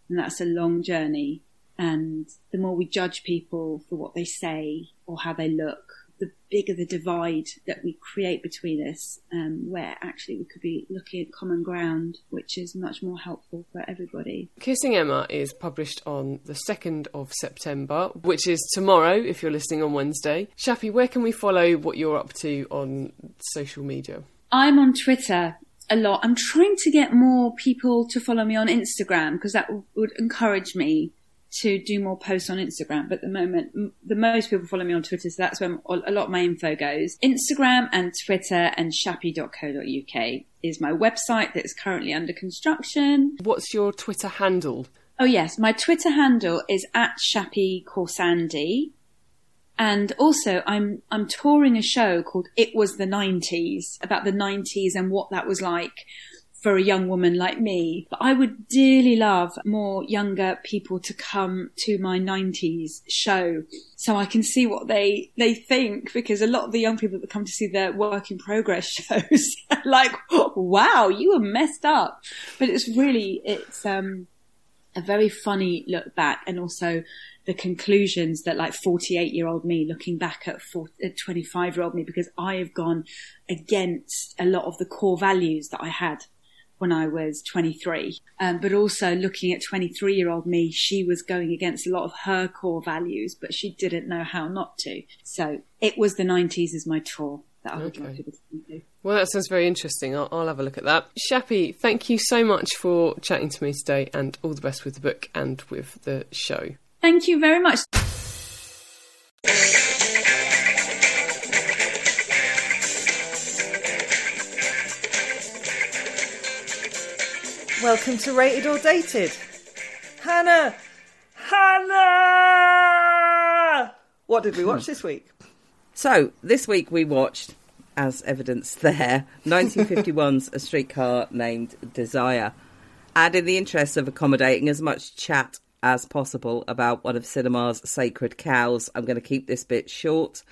And that's a long journey. And the more we judge people for what they say or how they look the bigger the divide that we create between us, um, where actually we could be looking at common ground, which is much more helpful for everybody. Kissing Emma is published on the 2nd of September, which is tomorrow if you're listening on Wednesday. Shappi, where can we follow what you're up to on social media? I'm on Twitter a lot. I'm trying to get more people to follow me on Instagram because that w- would encourage me to do more posts on Instagram. But at the moment, m- the most people follow me on Twitter, so that's where a lot of my info goes. Instagram and Twitter and shappy.co.uk is my website that is currently under construction. What's your Twitter handle? Oh yes, my Twitter handle is at Shappi Khorsandi. And also I'm, I'm touring a show called It Was the 90s about the 90s and what that was like for a young woman like me. But I would dearly love more younger people to come to my 90s show so I can see what they, they think because a lot of the young people that come to see the work in progress shows are like, wow, you were messed up. But it's really, it's, um, a very funny look back and also the conclusions that like 48 year old me looking back at 25 year old me because I have gone against a lot of the core values that I had when I was 23. Um, but also looking at 23 year old me, she was going against a lot of her core values, but she didn't know how not to. So it was the 90s as my tour that I would okay. like people to do. Well, that sounds very interesting. I'll, I'll, have a look at that. Shappi, thank you so much for chatting to me today and all the best with the book and with the show. Thank you very much. Welcome to Rated or Dated. Hannah! Hannah! What did we watch this week? So, this week we watched, as evidence there, 1951's A Streetcar Named Desire. And in the interest of accommodating as much chat as possible about one of cinema's sacred cows, I'm going to keep this bit short.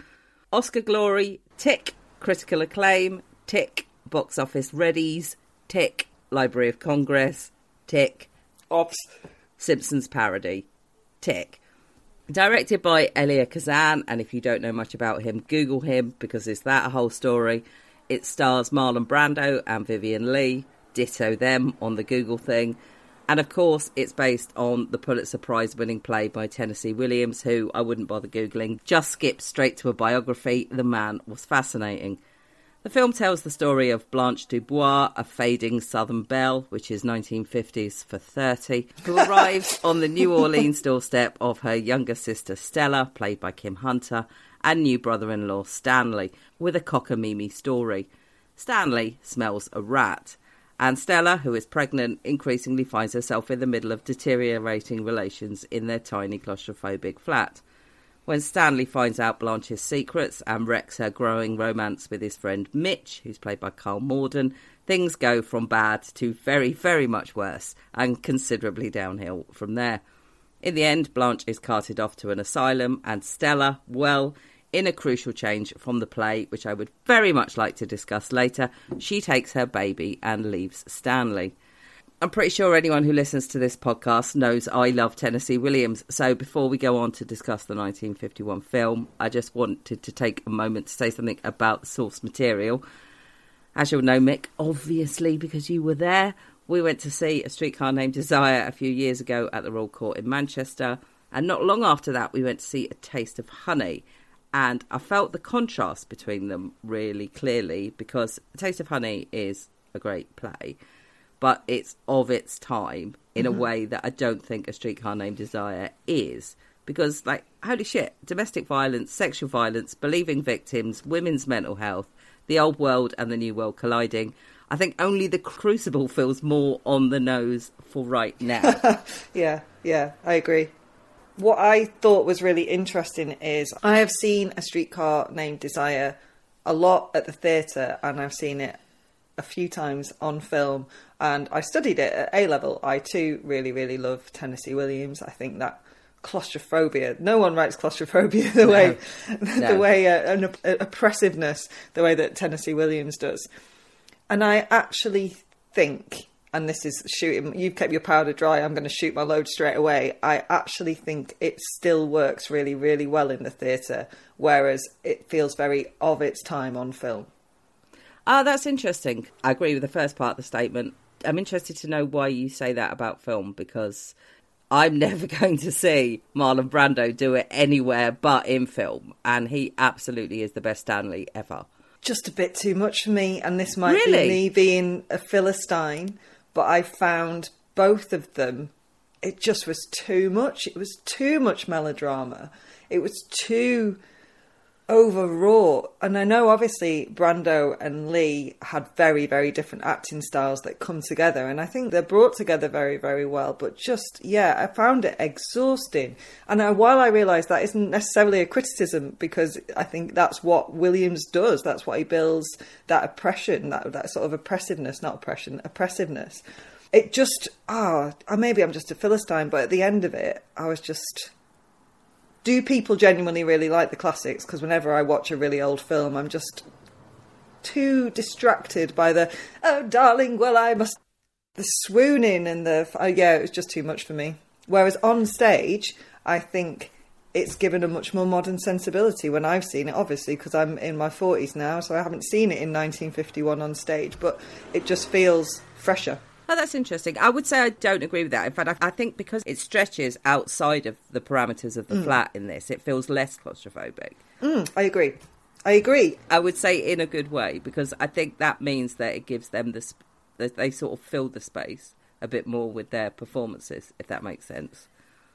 Oscar glory, tick. Critical acclaim, tick. Box office readies, tick. Library of Congress, tick. Ops. Simpsons parody, tick. Directed by Elia Kazan, and if you don't know much about him, Google him because it's that a whole story. It stars Marlon Brando and Vivien Leigh, ditto them on the Google thing. And of course, it's based on the Pulitzer Prize winning play by Tennessee Williams, who I wouldn't bother Googling. Just skip straight to a biography. The man was fascinating. The film tells the story of Blanche Dubois, a fading Southern belle, which is 1950s for 30, who arrives on the New Orleans doorstep of her younger sister Stella, played by Kim Hunter, and new brother in law Stanley, with a cockamamie story. Stanley smells a rat, and Stella, who is pregnant, increasingly finds herself in the middle of deteriorating relations in their tiny claustrophobic flat. When Stanley finds out Blanche's secrets and wrecks her growing romance with his friend Mitch, who's played by Karl Malden, things go from bad to very, very much worse and considerably downhill from there. In the end, Blanche is carted off to an asylum, and Stella, well, in a crucial change from the play, which I would very much like to discuss later, she takes her baby and leaves Stanley. I'm pretty sure anyone who listens to this podcast knows I love Tennessee Williams. So before we go on to discuss the 1951 film, I just wanted to take a moment to say something about the source material. As you'll know, Mick, obviously, because you were there, we went to see A Streetcar Named Desire a few years ago at the Royal Court in Manchester. And not long after that, we went to see A Taste of Honey. And I felt the contrast between them really clearly because A Taste of Honey is a great play but it's of its time in mm-hmm. a way that I don't think A Streetcar Named Desire is because, like, holy shit, domestic violence, sexual violence, believing victims, women's mental health, the old world and the new world colliding. I think only the Crucible feels more on the nose for right now. yeah, yeah, I agree. What I thought was really interesting is I have seen a streetcar named Desire a lot at the theatre, and I've seen it a few times on film. And I studied it at A level. I too really, really love Tennessee Williams. I think that claustrophobia. No one writes claustrophobia the way no. the way uh, an, uh, oppressiveness the way that Tennessee Williams does. And I actually think, and this is shooting. You've kept your powder dry. I'm going to shoot my load straight away. I actually think it still works really, really well in the theatre, whereas it feels very of its time on film. Ah, oh, that's interesting. I agree with the first part of the statement. I'm interested to know why you say that about film because I'm never going to see Marlon Brando do it anywhere but in film, and he absolutely is the best Stanley ever. Just a bit too much for me, and this might really? be me being a philistine, but I found both of them. It just was too much. It was too much melodrama. It was too overwrought. And I know obviously Brando and Leigh had very, very different acting styles that come together. And I think they're brought together very, very well. But just, yeah, I found it exhausting. And I, while I realise that isn't necessarily a criticism, because I think that's what Williams does, that's what he builds that oppression, that, that sort of oppressiveness, not oppression, oppressiveness. It just, ah, oh, maybe I'm just a Philistine, but at the end of it, I was just do people genuinely really like the classics? Because whenever I watch a really old film, I'm just too distracted by the oh darling, well I must the swooning and the oh, yeah, it was just too much for me. Whereas on stage, I think it's given a much more modern sensibility when I've seen it, obviously, because I'm in my 40s now, so I haven't seen it in 1951 on stage, but it just feels fresher. Oh, that's interesting. I would say I don't agree with that. In fact, I, I think because it stretches outside of the parameters of the mm. flat in this, it feels less claustrophobic. Mm, I agree. I agree. I would say in a good way because I think that means that it gives them this, sp- that they sort of fill the space a bit more with their performances, if that makes sense.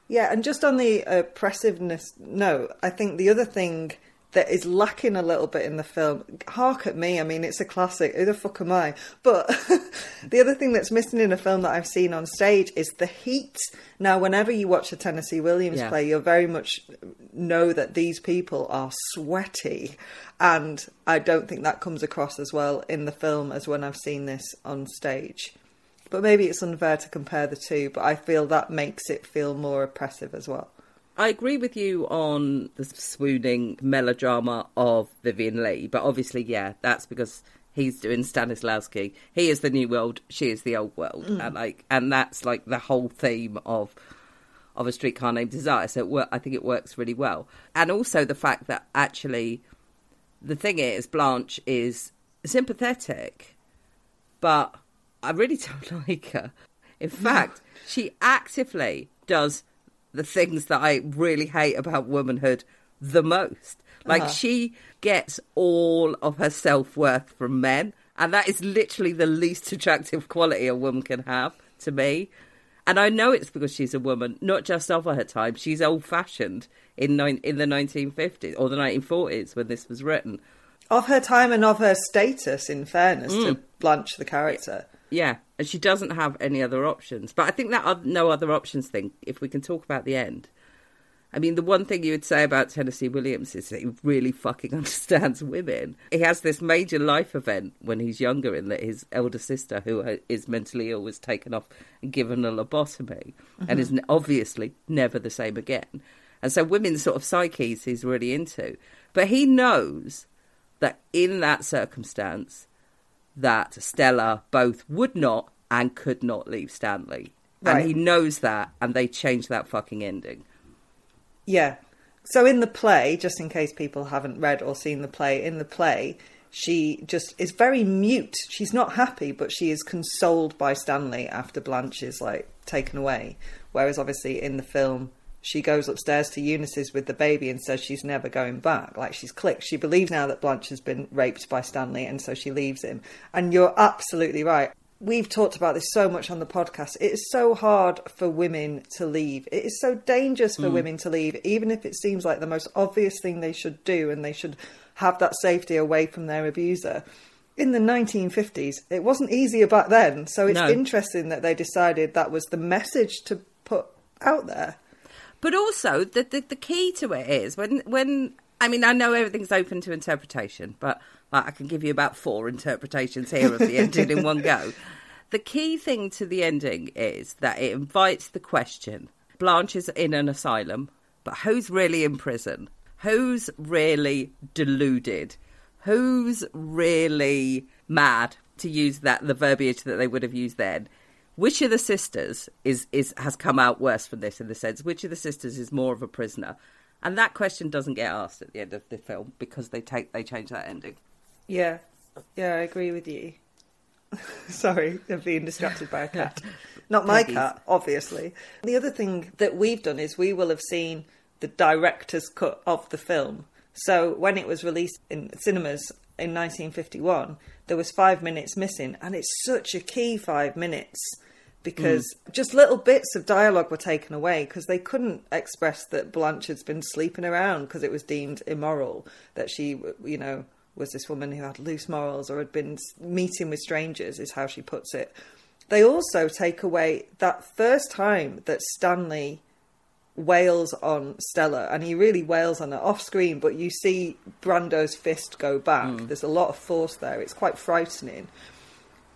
Yeah, and just on the oppressiveness, no, I think the other thing that is lacking a little bit in the film. Hark at me, I mean, it's a classic. Who the fuck am I? But the other thing that's missing in a film that I've seen on stage is the heat. Now, whenever you watch a Tennessee Williams yeah. play, you'll very much know that these people are sweaty. And I don't think that comes across as well in the film as when I've seen this on stage. But maybe it's unfair to compare the two, but I feel that makes it feel more oppressive as well. I agree with you on the swooning melodrama of Vivien Leigh, but obviously, yeah, that's because he's doing Stanislavski. He is the new world, she is the old world, mm. and like, and that's like the whole theme of of a streetcar named Desire. So it, I think it works really well, and also the fact that actually, the thing is, Blanche is sympathetic, but I really don't like her. In fact, she actively does the things that I really hate about womanhood the most. Like uh-huh. she gets all of her self worth from men, and that is literally the least attractive quality a woman can have to me. And I know it's because she's a woman, not just of her time. She's old fashioned in in the 1950s or the 1940s when this was written. Of her time and of her status, in fairness mm. to Blanche, the character. Yeah, and she doesn't have any other options. But I think that no other options thing, if we can talk about the end. I mean, the one thing you would say about Tennessee Williams is that he really fucking understands women. He has this major life event when he's younger in that his elder sister, who is mentally ill, was taken off and given a lobotomy mm-hmm. and is obviously never the same again. And so women's sort of psyches he's really into. But he knows that in that circumstance, that Stella both would not and could not leave Stanley. Right. And he knows that, and they changed that fucking ending. Yeah. So in the play, just in case people haven't read or seen the play, in the play, she just is very mute. She's not happy, but she is consoled by Stanley after Blanche is like taken away. Whereas obviously in the film, she goes upstairs to Eunice's with the baby and says she's never going back. Like she's clicked. She believes now that Blanche has been raped by Stanley and so she leaves him. And you're absolutely right. we've talked about this so much on the podcast. It is so hard for women to leave. It is so dangerous for hmm. women to leave, even if it seems like the most obvious thing they should do and they should have that safety away from their abuser. In the 1950s, it wasn't easier back then. So it's No. interesting that they decided that was the message to put out there. But also, the, the the key to it is when when I mean I know everything's open to interpretation, but like, I can give you about four interpretations here of the ending in one go. The key thing to the ending is that it invites the question: Blanche is in an asylum, but who's really in prison? Who's really deluded? Who's really mad? To use that the verbiage that they would have used then which of the sisters is is has come out worse from this in the sense which of the sisters is more of a prisoner and that question doesn't get asked at the end of the film because they take they change that ending Yeah, yeah, I agree with you. Sorry, I'm being distracted by a cat. Not my Peggy's. cat, obviously. The other thing that we've done is we will have seen the director's cut of the film. So when it was released in cinemas in 1951, there was five minutes missing, and it's such a key five minutes because mm. just little bits of dialogue were taken away because they couldn't express that Blanche had been sleeping around because it was deemed immoral that she, you know, was this woman who had loose morals or had been meeting with strangers, is how she puts it. They also take away that first time that Stanley wails on Stella, and he really wails on her off screen, but you see Brando's fist go back. Mm. There's a lot of force there. It's quite frightening.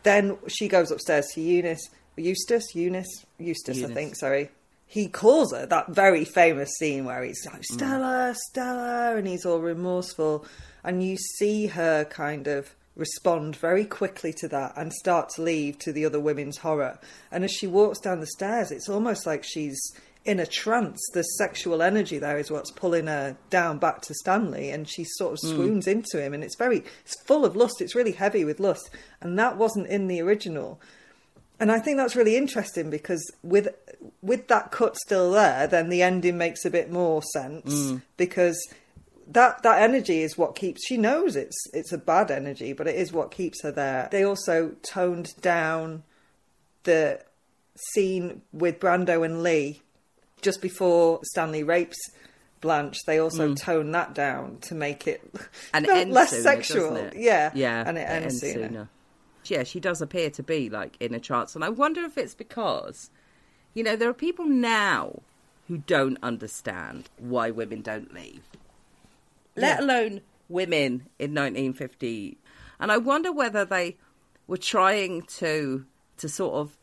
Then she goes upstairs to Eunice, Eustace, Eunice, Eustace, I think. Sorry. He calls her that very famous scene where he's like mm. Stella, Stella, and he's all remorseful, and you see her kind of respond very quickly to that and start to leave to the other women's horror. And as she walks down the stairs, it's almost like she's in a trance. The sexual energy there is what's pulling her down back to Stanley, and she sort of mm. swoons into him. And it's very, it's full of lust. It's really heavy with lust, and that wasn't in the original. And I think that's really interesting because with with that cut still there, then the ending makes a bit more sense mm. because that that energy is what keeps. She knows it's it's a bad energy, but it is what keeps her there. They also toned down the scene with Brando and Leigh just before Stanley rapes Blanche. They also mm. tone that down to make it and it less sooner, sexual. it? Yeah, yeah and it, ends, sooner. Yeah she does appear to be like in a trance. And i wonder if it's because you know there are people now who don't understand why women don't leave. Let Yeah. alone women in 1950 and i wonder whether they were trying to to sort of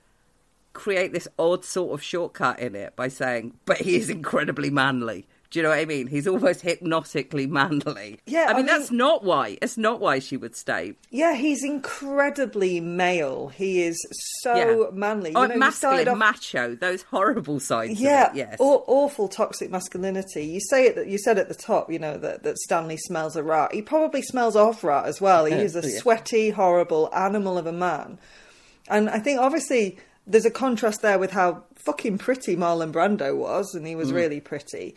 create this odd sort of shortcut in it by saying but he is incredibly manly do you know what I mean? He's almost hypnotically manly. Yeah, I I mean, mean- that's not why. It's not why she would stay. Yeah, he's incredibly male. He is so manly. You oh, know, masculine, off- macho. Those horrible sides. yeah, of it, yes. aw- awful toxic masculinity. You say it. That you said at the top, you know, that, that Stanley smells a rat. He probably smells off rat as well. He is a Yeah. sweaty, horrible animal of a man. And I think obviously there's a contrast there with how fucking pretty Marlon Brando was, and he was Mm. really pretty.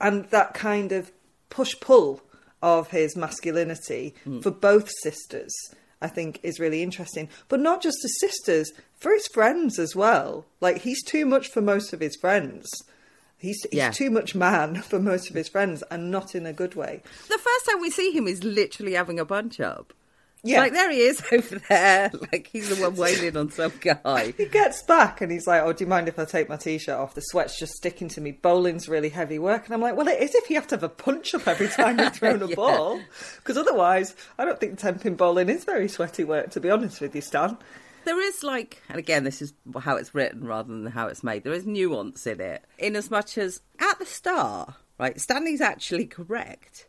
And that kind of push pull of his masculinity Mm. for both sisters, I think, is really interesting. But not just the sisters, for his friends as well. Like, he's too much for most of his friends. He's, he's Yeah. too much man for most of his friends, and not in a good way. the first time we see him is literally having a bunch up. Yeah. Like, there he is over there. Like, he's the one wailing on some guy. He gets back and he's like, "Oh, do you mind if I take my t-shirt off? The sweat's just sticking to me. Bowling's really heavy work." And I'm like, "Well, it is if you have to have a punch up every time you're thrown a Yeah. ball, because otherwise, I don't think tenpin bowling is very sweaty work. To be honest with you, Stan." There is like, and again, this is how it's written rather than how it's made. There is nuance in it, in as much as at the start, right? Stanley's actually correct.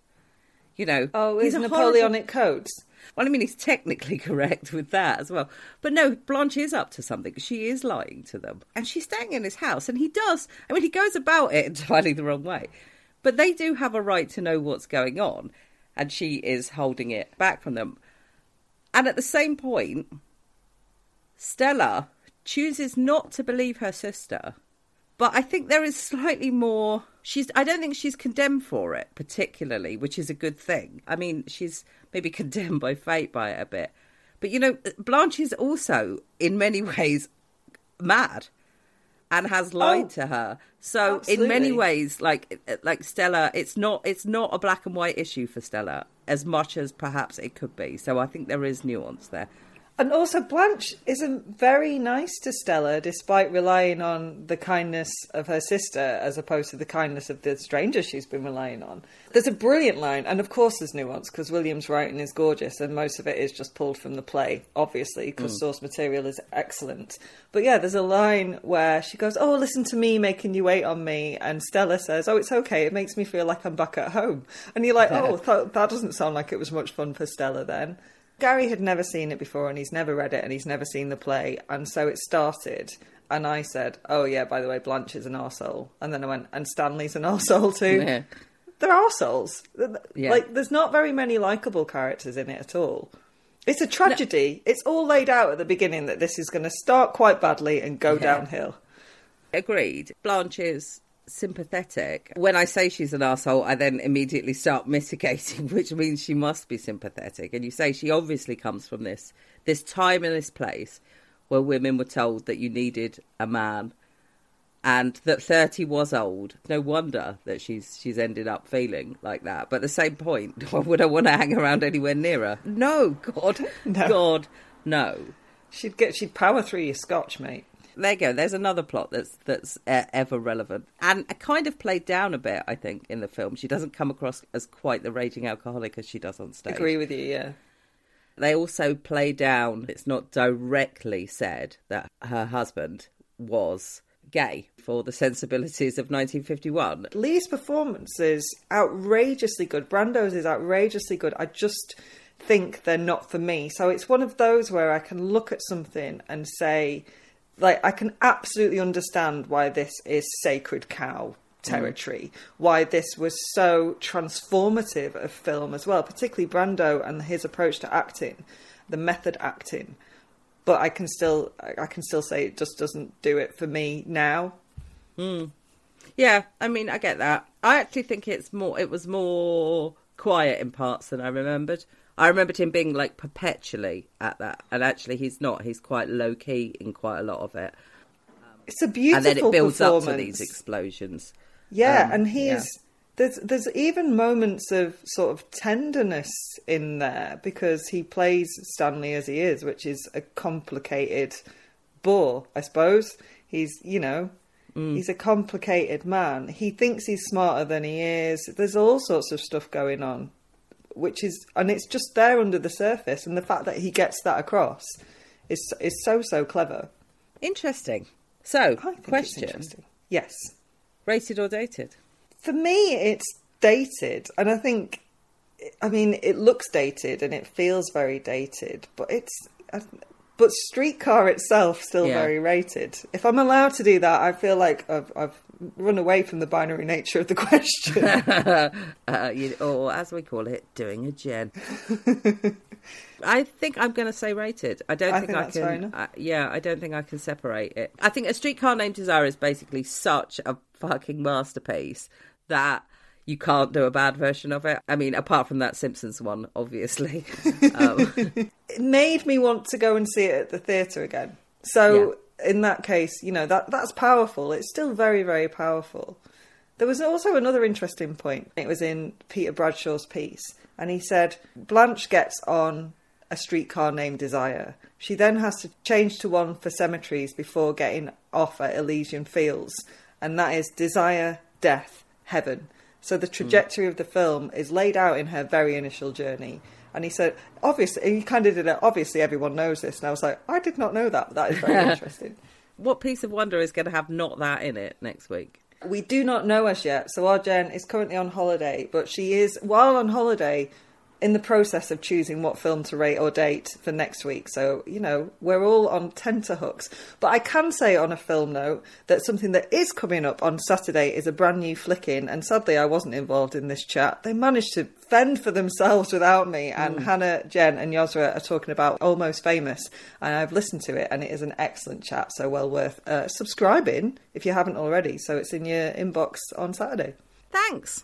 You know, Oh, he's is a Napoleonic codes? Well, I mean, he's technically correct with that as well. But no, Blanche is up to something. She is lying to them. And she's staying in his house. And he does. I mean, he goes about it entirely the wrong way. But they do have a right to know what's going on. And she is holding it back from them. And at the same point, Stella chooses not to believe her sister. But I think there is slightly more. She's. I don't think she's condemned for it particularly, which is a good thing. I mean, she's maybe condemned by fate by it a bit, But you know, Blanche is also in many ways mad and has oh, lied Oh, to her. So in many ways, like like Stella, it's not it's not a black and white issue for Stella as much as perhaps it could be. So I think there is nuance there. And also, Blanche isn't very nice to Stella, despite relying on the kindness of her sister as opposed to the kindness of the stranger she's been relying on. There's a brilliant line, and of course, there's nuance because William's writing is gorgeous, and most of it is just pulled from the play, obviously, because mm. source material is excellent. But yeah, there's a line where she goes, Oh, listen to me making you wait on me. And Stella says, Oh, it's okay. It makes me feel like I'm back at home. And you're like, Oh, th- that doesn't sound like it was much fun for Stella then. Gary had never seen it before and he's never read it and he's never seen the play. And so it started. And I said, Oh, yeah, by the way, Blanche is an arsehole. And then I went, And Stanley's an arsehole too. Yeah. They're arseholes. Yeah. Like, there's not very many likable characters in it at all. It's a tragedy. It's all laid out at the beginning that this is going to start quite badly and go downhill. Agreed. Blanche is sympathetic. When I say she's an asshole, I then immediately start mitigating, which means she must be sympathetic. And you say she obviously comes from this this time and this place where women were told that you needed a man and that 30 was old. No wonder that she's she's ended up feeling like that. But at the same point, would I want to hang around anywhere near her? No, God. No. God, no. She'd get, she'd power through your scotch, mate. There you go. There's another plot that's that's uh, ever relevant and kind of played down a bit. I think in the film, she doesn't come across as quite the raging alcoholic as she does on stage. Agree with you, yeah. They also play down. It's not directly said that her husband was gay for the sensibilities of 1951. Leigh's performance is outrageously good. Brando's is outrageously good. I just think they're not for me. So it's one of those where I can look at something and say, like, I can absolutely understand why this is sacred cow territory, why this was so transformative of film as well, particularly Brando and his approach to acting, the method acting. But I can still, I can still say it just doesn't do it for me now. Hmm. Yeah, I mean, I get that. I actually think it's more. It was more quiet in parts than I remembered. I remembered him being like perpetually at that, and actually he's not. He's quite low key in quite a lot of it, It's a beautiful and then it builds up to these explosions. Yeah, Um, and he's yeah. there's there's even moments of sort of tenderness in there because he plays Stanley as he is, which is a complicated bore, I suppose. He's you know Mm. he's a complicated man. He thinks he's smarter than he is. There's all sorts of stuff going on, which is and it's just there under the surface, and the fact that he gets that across is is so so clever. Interesting. So, question: interesting. Yes. rated or dated? For me, it's dated, and I think, I mean, it looks dated and it feels very dated, but it's, but Streetcar itself still Yeah. very rated. If I'm allowed to do that, I feel like I've, I've run away from the binary nature of the question. uh, you, or as we call it, doing a Jen. I think I'm going to say rated. I don't I think, think I can. enough. Uh, yeah, I don't think I can separate it. I think a streetcar named Desire is basically such a fucking masterpiece that you can't do a bad version of it. I mean, apart from that Simpsons one, obviously. um, it made me want to go and see it at the theatre again. So in that case, you know that that's powerful. It's still very very powerful. There was also another interesting point. It was in Peter Bradshaw's piece, and he said Blanche gets on a streetcar named Desire. She then has to change to one for cemeteries before getting off at Elysian Fields, and that is Desire, Death, Heaven. So the hmm. trajectory of the film is laid out in her very initial journey. And he said, obviously, he kind of did it. Obviously, everyone knows this. And I was like, I did not know that. That is very interesting. what piece of wonder is going to have not that in it next week? We do not know as yet. So our Jen is currently on holiday, but she is, while on holiday, in the process of choosing what film to rate or date for next week. So, you know, we're all on tenterhooks. But I can say on a film note that something that is coming up on Saturday is a brand new flick in. And sadly, I wasn't involved in this chat. They managed to fend for themselves without me. And Hannah, Jen, and Yosra are talking about Almost Famous. And I've listened to it, and it is an excellent chat. So, well worth uh, subscribing if you haven't already. So, it's in your inbox on Saturday. Thanks.